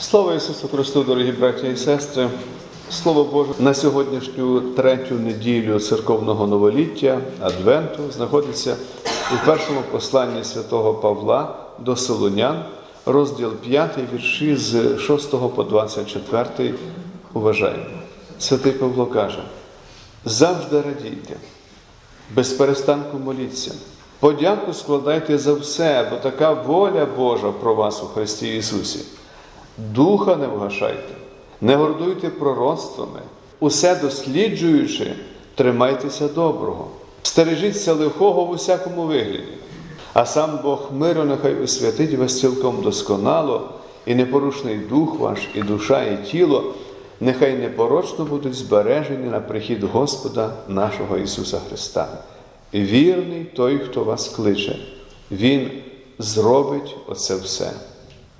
Слава Ісусу Христу, дорогі браті і сестри! Слово Боже на сьогоднішню третю неділю церковного новоліття Адвенту знаходиться у першому посланні святого Павла до Солонян, розділ 5, вірші з 6 по 24. Уважаємо. Святий Павло каже: завжди радійте, без перестанку моліться. Подяку складайте за все, бо така воля Божа про вас у Христі Ісусі. Духа не вгашайте, не гордуйте пророцтвами, усе досліджуючи, тримайтеся доброго, стережіться лихого в усякому вигляді, а сам Бог миру нехай освятить вас цілком досконало, і непорушний дух ваш, і душа, і тіло, нехай непорочно будуть збережені на прихід Господа нашого Ісуса Христа. Вірний той, хто вас кличе, Він зробить оце все.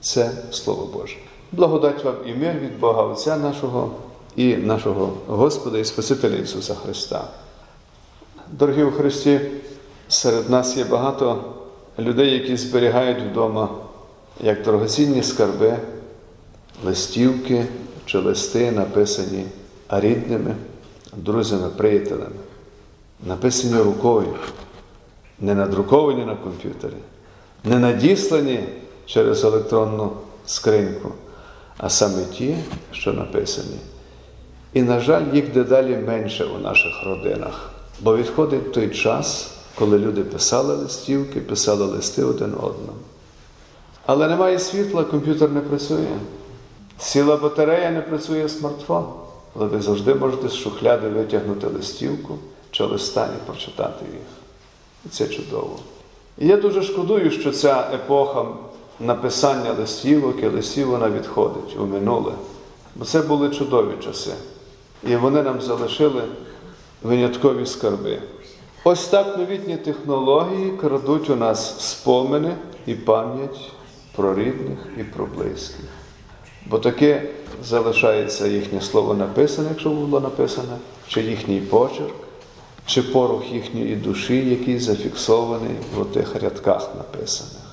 Це Слово Боже. Благодать вам і мир від Бога Отця нашого і нашого Господа і Спасителя Ісуса Христа. Дорогі у Христі, серед нас є багато людей, які зберігають вдома як дорогоцінні скарби, листівки чи листи, написані рідними, друзями, приятелями, написані рукою, не надруковані на комп'ютері, не надіслані через електронну скриньку, а саме ті, що написані. І, на жаль, їх дедалі менше у наших родинах, бо відходить той час, коли люди писали листівки, писали листи один одному. Але немає світла, комп'ютер не працює. Сіла батарея не працює смартфон, але ви завжди можете з шухляди витягнути листівку чи листа і прочитати їх. І це чудово. І я дуже шкодую, що ця епоха написання листівок і листів вона відходить у минуле. Бо це були чудові часи. І вони нам залишили виняткові скарби. Ось так новітні технології крадуть у нас спомини і пам'ять про рідних і про близьких. Бо таке залишається їхнє слово написане, якщо було написане, чи їхній почерк, чи порух їхньої душі, який зафіксований в тих рядках написаних.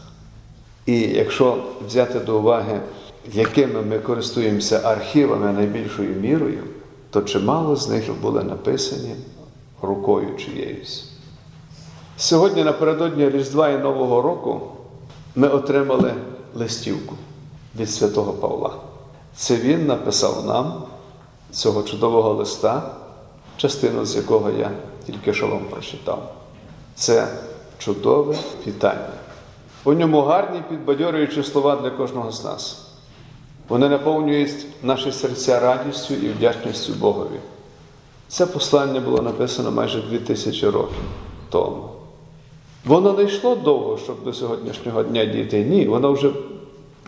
І якщо взяти до уваги, якими ми користуємося архівами найбільшою мірою, то чимало з них були написані рукою чиєюсь. Сьогодні, напередодні Різдва і Нового року, ми отримали листівку від святого Павла. Це він написав нам цього чудового листа, частину з якого я тільки що вам прочитав. Це чудове вітання. У ньому гарні підбадьорюючі слова для кожного з нас. Вони наповнюють наші серця радістю і вдячністю Богові. Це послання було написано майже дві тисячі років тому. Воно не йшло довго, щоб до сьогоднішнього дня дійти. Ні, воно вже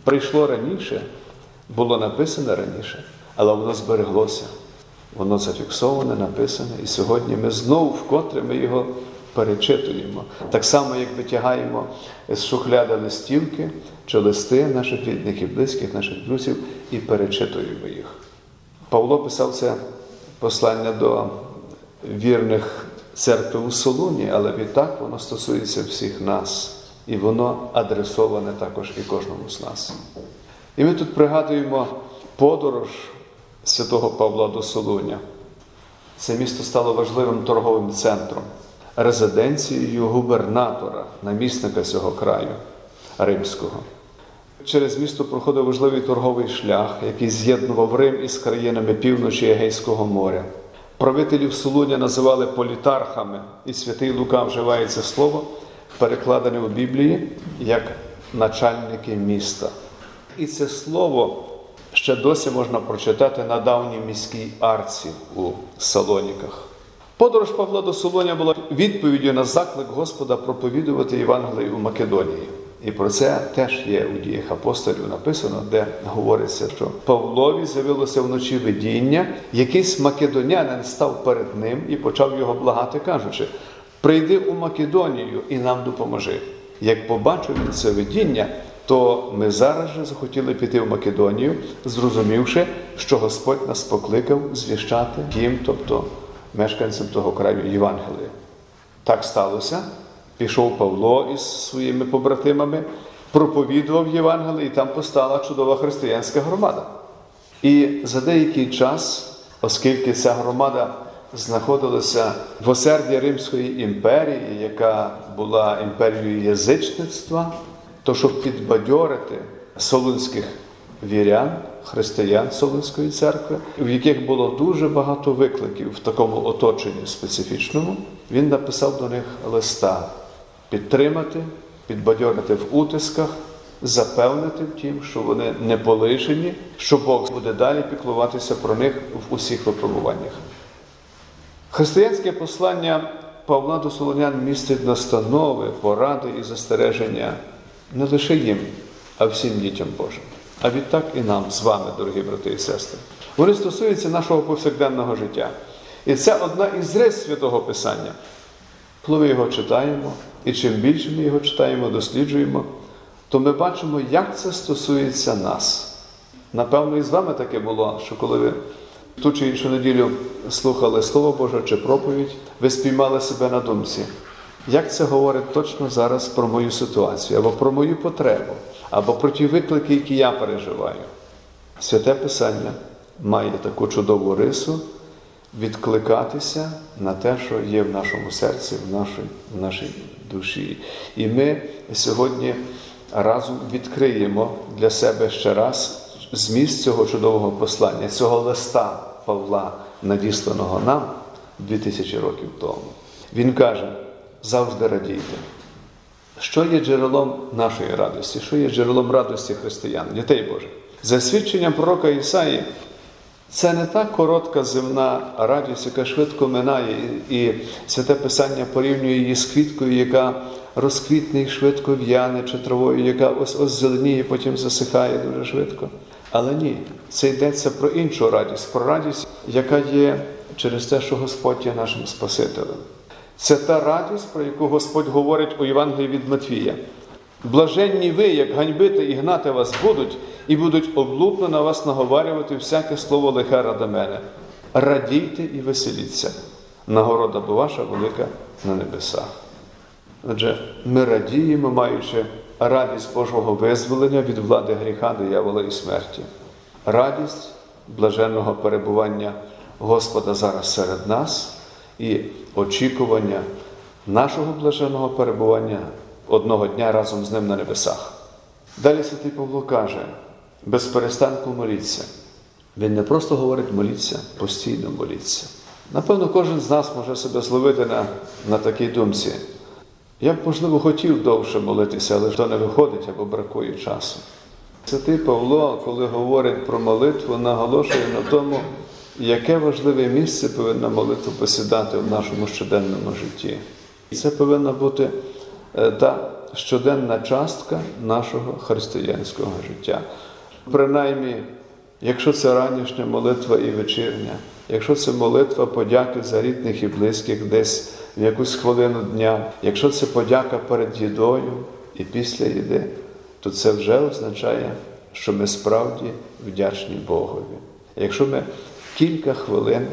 прийшло раніше, було написане раніше, але воно збереглося. Воно зафіксоване, написане, і сьогодні ми знову вкотре ми його перечитуємо. Так само, як витягаємо з шухляди листівки чи листи наших рідних і близьких, наших друзів, і перечитуємо їх. Павло писав це послання до вірних церкви у Солуні, але відтак воно стосується всіх нас, і воно адресоване також і кожному з нас. І ми тут пригадуємо подорож святого Павла до Солуня. Це місто стало важливим торговим центром резиденцією губернатора, намісника цього краю римського. Через місто проходив важливий торговий шлях, який з'єднував Рим із країнами півночі Егейського моря. Правителів Солуня називали політархами, і святий Лука вживає це слово, перекладене у Біблії як начальники міста. І це слово ще досі можна прочитати на давній міській арці у Салоніках. Подорож Павла до Солоня була відповіддю на заклик Господа проповідувати Євангелію у Македонії. І про це теж є у діях апостолів написано, де говориться, що Павлові з'явилося вночі видіння, якийсь македонянин став перед ним і почав його благати, кажучи: прийди у Македонію і нам допоможи. Як побачив він це видіння, то ми зараз же захотіли піти в Македонію, зрозумівши, що Господь нас покликав звіщати їм, тобто мешканцям того краю Євангелія. Так сталося. Пішов Павло із своїми побратимами, проповідував Євангеліє, і там постала чудова християнська громада. І за деякий час, оскільки ця громада знаходилася в осерді Римської імперії, яка була імперією язичництва, то щоб підбадьорити солунських вірян, християн Солунської церкви, в яких було дуже багато викликів в такому оточенні специфічному, він написав до них листа підтримати, підбадьорити в утисках, запевнити в тім, що вони не полишені, що Бог буде далі піклуватися про них в усіх випробуваннях. Християнське послання Павла до Солонян містить настанови, поради і застереження не лише їм, а всім дітям Божим. А відтак і нам з вами, дорогі брати і сестри. Вони стосуються нашого повсякденного життя. І це одна із рис Святого Писання. Коли ми його читаємо, і чим більше ми його читаємо, досліджуємо, то ми бачимо, як це стосується нас. Напевно, і з вами таке було, що коли ви ту чи іншу неділю слухали Слово Боже чи проповідь, ви спіймали себе на думці. Як це говорить точно зараз про мою ситуацію, або про мою потребу, або про ті виклики, які я переживаю? Святе Писання має таку чудову рису відкликатися на те, що є в нашому серці, в нашій, в нашій душі. І ми сьогодні разом відкриємо для себе ще раз зміст цього чудового послання, цього листа Павла, надісланого нам 2000 років тому. Він каже: завжди радійте. Що є джерелом нашої радості? Що є джерелом радості християн, дітей Божих? За свідченням пророка Ісаї, це не та коротка земна радість, яка швидко минає, і святе Писання порівнює її з квіткою, яка розквітне і швидко в'яне, чи травою, яка ось ось зеленіє, потім засихає дуже швидко. Але ні, це йдеться про іншу радість, про радість, яка є через те, що Господь є нашим Спасителем. Це та радість, про яку Господь говорить у Євангелії від Матвія. Блаженні ви, як ганьбити і гнати вас будуть, і будуть облупно на вас наговарювати всяке слово лихе ради мене. Радійте і веселіться, нагорода бо ваша велика на небесах. Отже, ми радіємо, маючи радість Божого визволення від влади гріха, диявола і смерті, радість блаженного перебування Господа зараз серед нас і очікування нашого блаженного перебування одного дня разом з ним на небесах. Далі Святий Павло каже: без перестанку моліться. Він не просто говорить моліться, постійно моліться. Напевно, кожен з нас може себе зловити на, на такій думці. Я б, можливо, хотів довше молитися, але то не виходить або бракує часу. Святий Павло, коли говорить про молитву, наголошує на тому, яке важливе місце повинна молитва посідати в нашому щоденному житті. І це повинна бути та щоденна частка нашого християнського життя. Принаймні, якщо це ранішня молитва і вечірня, якщо це молитва подяки за рідних і близьких десь в якусь хвилину дня, якщо це подяка перед їдою і після їди, то це вже означає, що ми справді вдячні Богові. Якщо ми кілька хвилин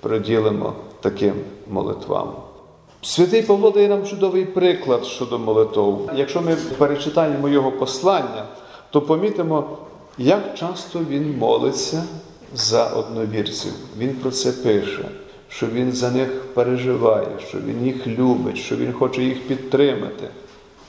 приділимо таким молитвам. Святий Павло дає нам чудовий приклад щодо молитов. Якщо ми перечитаємо його послання, то помітимо, як часто він молиться за одновірців. Він про це пише, що він за них переживає, що він їх любить, що він хоче їх підтримати.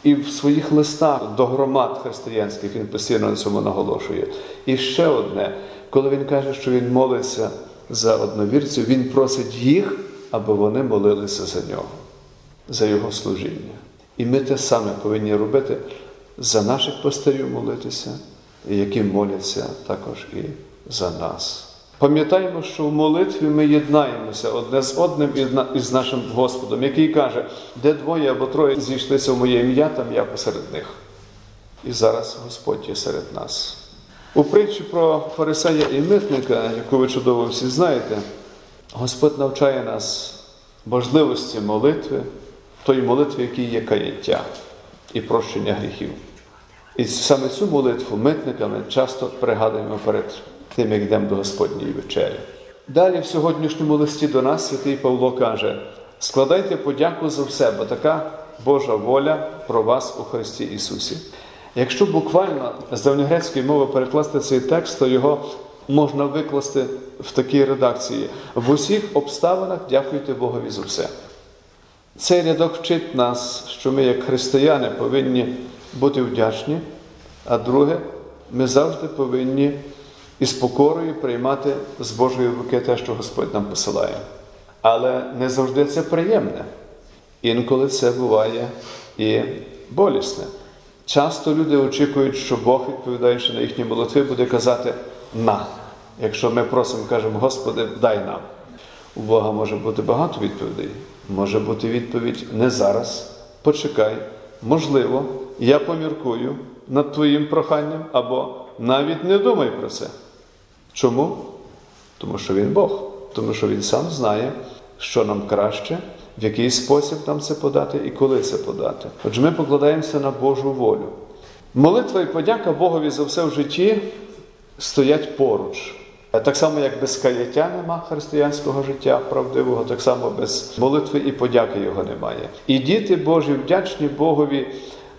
І в своїх листах до громад християнських він постійно на цьому наголошує. І ще одне, коли він каже, що він молиться за одновірців, він просить їх, аби вони молилися за нього, за його служіння. І ми те саме повинні робити за наших пастирів молитися, які моляться також і за нас. Пам'ятаємо, що в молитві ми єднаємося одне з одним і з нашим Господом, який каже, де двоє або троє зійшлися в моє ім'я, там я посеред них. І зараз Господь є серед нас. У притчі про фарисея і митника, яку ви чудово всі знаєте, Господь навчає нас можливості молитви, тої молитви, якій є каяття і прощення гріхів. І саме цю молитву митниками часто пригадуємо перед тим, як йдемо до Господньої вечері. Далі в сьогоднішньому листі до нас святий Павло каже: складайте подяку за все, бо така Божа воля про вас у Христі Ісусі. Якщо буквально з давньогрецької мови перекласти цей текст, то його можна викласти в такій редакції: в усіх обставинах дякуйте Богові за все. Цей рядок вчить нас, що ми, як християни, повинні бути вдячні, а друге, ми завжди повинні із покорою приймати з Божої руки те, що Господь нам посилає. Але не завжди це приємне. Інколи це буває і болісне. Часто люди очікують, що Бог, відповідаючи на їхні молитви, буде казати на. Якщо ми просимо, кажемо, Господи, дай нам. У Бога може бути багато відповідей. Може бути відповідь не зараз, почекай, можливо, я поміркую над твоїм проханням або навіть не думай про це. Чому? Тому що Він Бог, тому що Він сам знає, що нам краще, в який спосіб нам це подати і коли це подати. Отже, ми покладаємося на Божу волю. Молитва і подяка Богові за все в житті стоять поруч. Так само, як без каяття нема християнського життя правдивого, так само без молитви і подяки його немає. І діти Божі вдячні Богові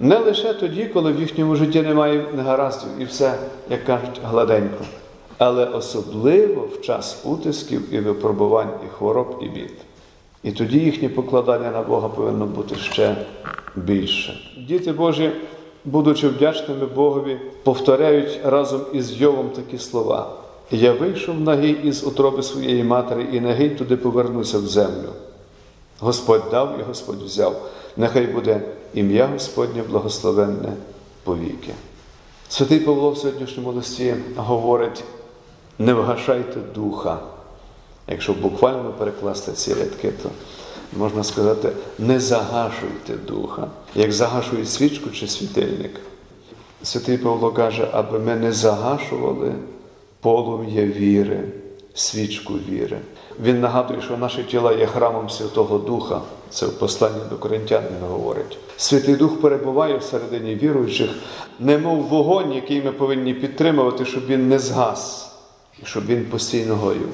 не лише тоді, коли в їхньому житті немає негараздів і все, як кажуть, гладенько, але особливо в час утисків і випробувань, і хвороб, і бід. І тоді їхнє покладання на Бога повинно бути ще більше. Діти Божі, будучи вдячними Богові, повторяють разом із Йовом такі слова. Я вийшов нагий із утроби своєї матері, і нагий туди повернуся в землю. Господь дав і Господь взяв. Нехай буде ім'я Господнє благословенне повіки. Святий Павло в сьогоднішньому листі говорить: не вгашайте духа. Якщо буквально перекласти ці рядки, то можна сказати, не загашуйте духа, як загашують свічку чи світильник. Святий Павло каже, аби ми не загашували полум'я віри, свічку віри. Він нагадує, що наші тіла є храмом Святого Духа. Це в посланні до Коринтян він говорить. Святий Дух перебуває всередині віруючих, немов вогонь, який ми повинні підтримувати, щоб він не згас, щоб він постійно горів.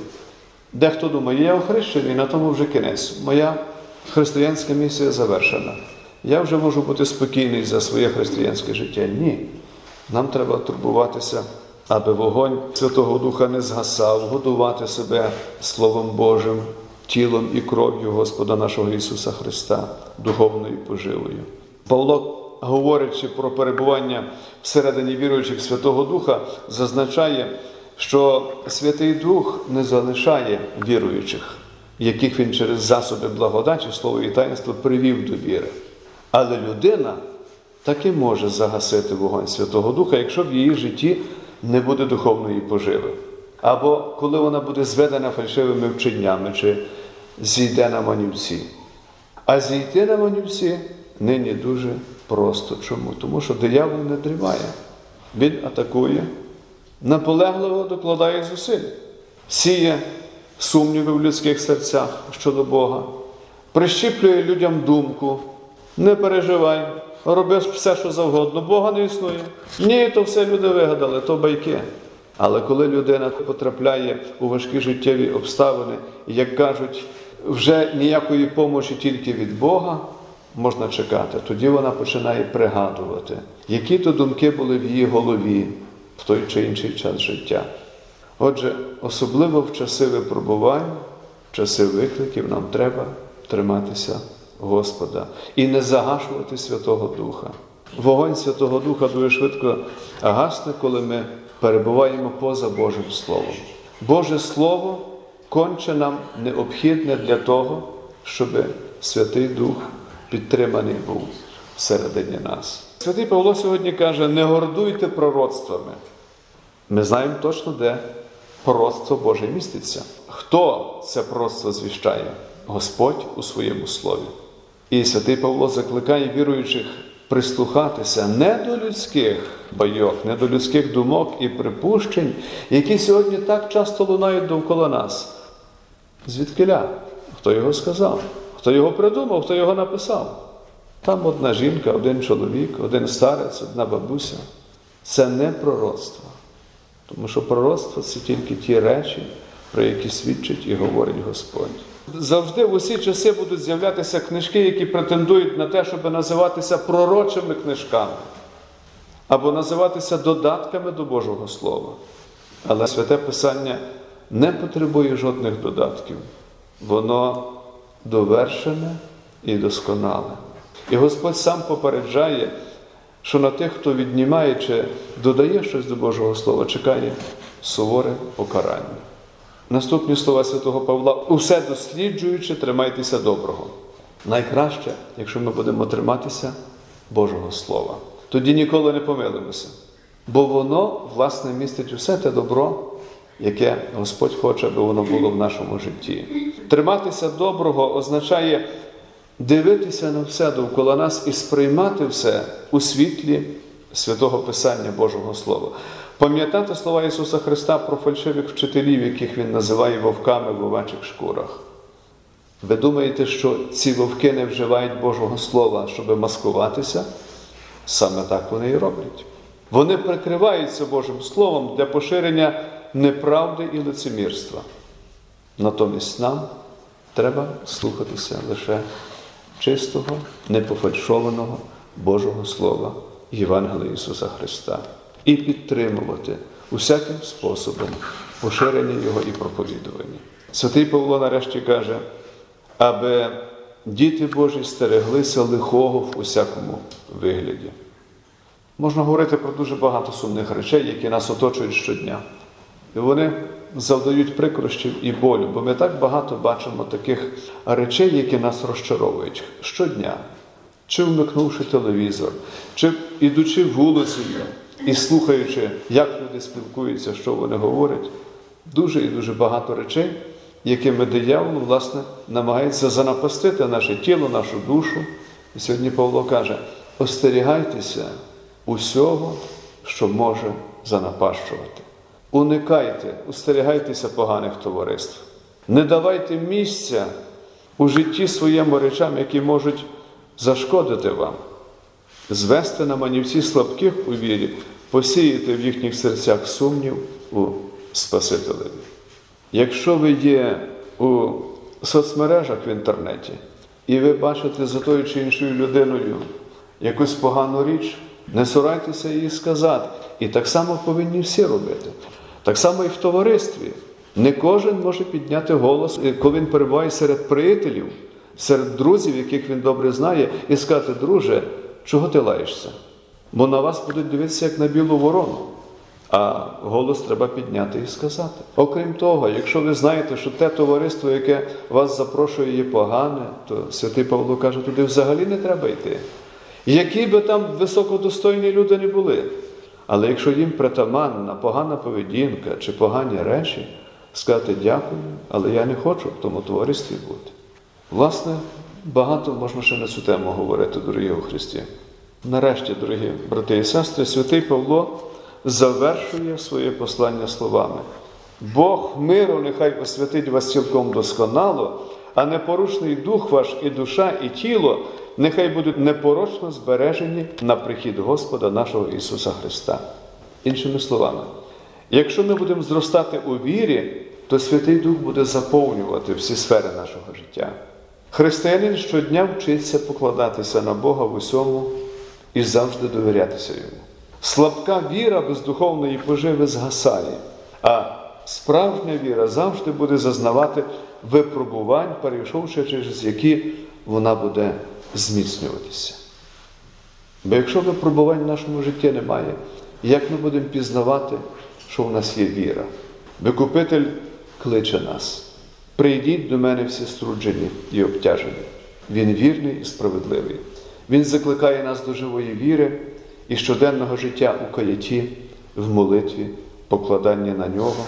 Дехто думає, я охрещений, на тому вже кінець. Моя християнська місія завершена. Я вже можу бути спокійний за своє християнське життя. Ні. Нам треба турбуватися, аби вогонь Святого Духа не згасав, годувати себе Словом Божим, тілом і кров'ю Господа нашого Ісуса Христа, духовною поживою. Павло, говорячи про перебування всередині віруючих Святого Духа, зазначає, що Святий Дух не залишає віруючих, яких він через засоби благодачі, слово і таїнство привів до віри. Але людина таки може загасити вогонь Святого Духа, якщо в її житті не буде духовної поживи. Або коли вона буде зведена фальшивими вченнями чи зійде на манівці. А зійти на манівці нині дуже просто. Чому? Тому що диявол не тримає. Він атакує, наполегливо докладає зусиль, сіє сумніви в людських серцях щодо Бога, прищіплює людям думку, не переживай, роби все, що завгодно, Бога не існує. Ні, то все люди вигадали, то байки. Але коли людина потрапляє у важкі життєві обставини, як кажуть, вже ніякої помочі тільки від Бога можна чекати, тоді вона починає пригадувати, які то думки були в її голові в той чи інший час життя. Отже, особливо в часи випробувань, в часи викликів нам треба триматися Господа і не загашувати Святого Духа. Вогонь Святого Духа дуже швидко гасне, коли ми перебуваємо поза Божим Словом. Боже Слово конче нам необхідне для того, щоб Святий Дух підтриманий був всередині нас. Святий Павло сьогодні каже: не гордуйте пророцтвами. Ми знаємо точно, де пророцтво Боже міститься. Хто це пророцтво звіщає? Господь у своєму слові. І святий Павло закликає віруючих прислухатися не до людських байок, не до людських думок і припущень, які сьогодні так часто лунають довкола нас. Звідкиля? Хто його сказав? Хто його придумав, хто його написав? Там одна жінка, один чоловік, один старець, одна бабуся. Це не пророцтво. Тому що пророцтво це тільки ті речі, про які свідчить і говорить Господь. Завжди в усі часи будуть з'являтися книжки, які претендують на те, щоб називатися пророчими книжками. або називатися додатками до Божого Слова. Але святе Писання не потребує жодних додатків. Воно довершене і досконале. І Господь сам попереджає, що на тих, хто віднімає чи додає щось до Божого Слова, чекає суворе покарання. Наступні слова святого Павла: усе досліджуючи, тримайтеся доброго. Найкраще, якщо ми будемо триматися Божого Слова. Тоді ніколи не помилимося. Бо воно, власне, містить усе те добро, яке Господь хоче, аби воно було в нашому житті. Триматися доброго означає дивитися на все довкола нас і сприймати все у світлі святого Писання Божого Слова. Пам'ятати слова Ісуса Христа про фальшивих вчителів, яких Він називає вовками в овечих шкурах. Ви думаєте, що ці вовки не вживають Божого Слова, щоб маскуватися? Саме так вони і роблять. Вони прикриваються Божим Словом для поширення неправди і лицемірства. Натомість нам треба слухатися лише чистого, непофальшованого Божого Слова Євангелія Ісуса Христа і підтримувати усяким способом поширення Його і проповідування. Святий Павло нарешті каже, аби діти Божі стереглися лихого в усякому вигляді. Можна говорити про дуже багато сумних речей, які нас оточують щодня. І вони завдають прикрощів і болю, бо ми так багато бачимо таких речей, які нас розчаровують щодня, чи вмикнувши телевізор, чи ідучи вулицею і слухаючи, як люди спілкуються, що вони говорять, дуже і дуже багато речей, якими диявол, власне, намагається занапастити наше тіло, нашу душу. І сьогодні Павло каже: остерігайтеся усього, що може занапащувати. Уникайте, остерігайтеся поганих товариств. Не давайте місця у житті своєму речам, які можуть зашкодити вам, звести на манівці слабких у вірі, посіяти в їхніх серцях сумнів у Спасителеві. Якщо ви є у соцмережах в інтернеті, і ви бачите за тою чи іншою людиною якусь погану річ, не сурайтеся її сказати. І так само повинні всі робити. Так само і в товаристві. Не кожен може підняти голос, коли він перебуває серед приятелів, серед друзів, яких він добре знає, і сказати, друже, чого ти лаєшся? Бо на вас будуть дивитися як на білу ворону. А голос треба підняти і сказати. Окрім того, якщо ви знаєте, що те товариство, яке вас запрошує, є погане, то святий Павло каже, туди взагалі не треба йти. Які би там високодостойні люди не були. Але якщо їм притаманна погана поведінка чи погані речі, сказати дякую, але я не хочу в тому товаристві бути. Власне, багато можна ще на цю тему говорити, дорогі у Христі. Нарешті, дорогі брати і сестри, святий Павло завершує своє послання словами: Бог миру нехай освятить вас цілком досконало, а непорушний дух ваш і душа, і тіло нехай будуть непорочно збережені на прихід Господа нашого Ісуса Христа. Іншими словами, якщо ми будемо зростати у вірі, то Святий Дух буде заповнювати всі сфери нашого життя. Християнин щодня вчиться покладатися на Бога в усьому і завжди довірятися Йому. Слабка віра без духовної поживи згасає, а справжня віра завжди буде зазнавати випробувань, перейшовши через які вона буде зміцнюватися. Бо якщо випробувань в нашому житті немає, як ми будемо пізнавати, що в нас є віра? Викупитель кличе нас. Прийдіть до мене всі струджені і обтяжені. Він вірний і справедливий. Він закликає нас до живої віри і щоденного життя у каяті, в молитві, покладання на нього,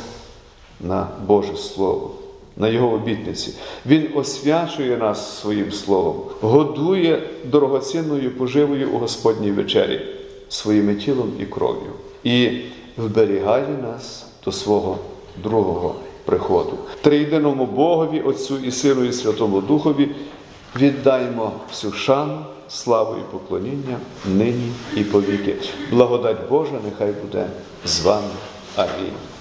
на Боже Слово, на Його обітниці. Він освячує нас своїм словом, годує дорогоцінною поживою у Господній вечері своїм тілом і кров'ю і вберігає нас до свого другого приходу. Триєдиному Богові, Отцю і Сину, і Святому Духові віддаймо всю шану, славу і поклоніння нині і повіки. Благодать Божа нехай буде з вами. Амінь.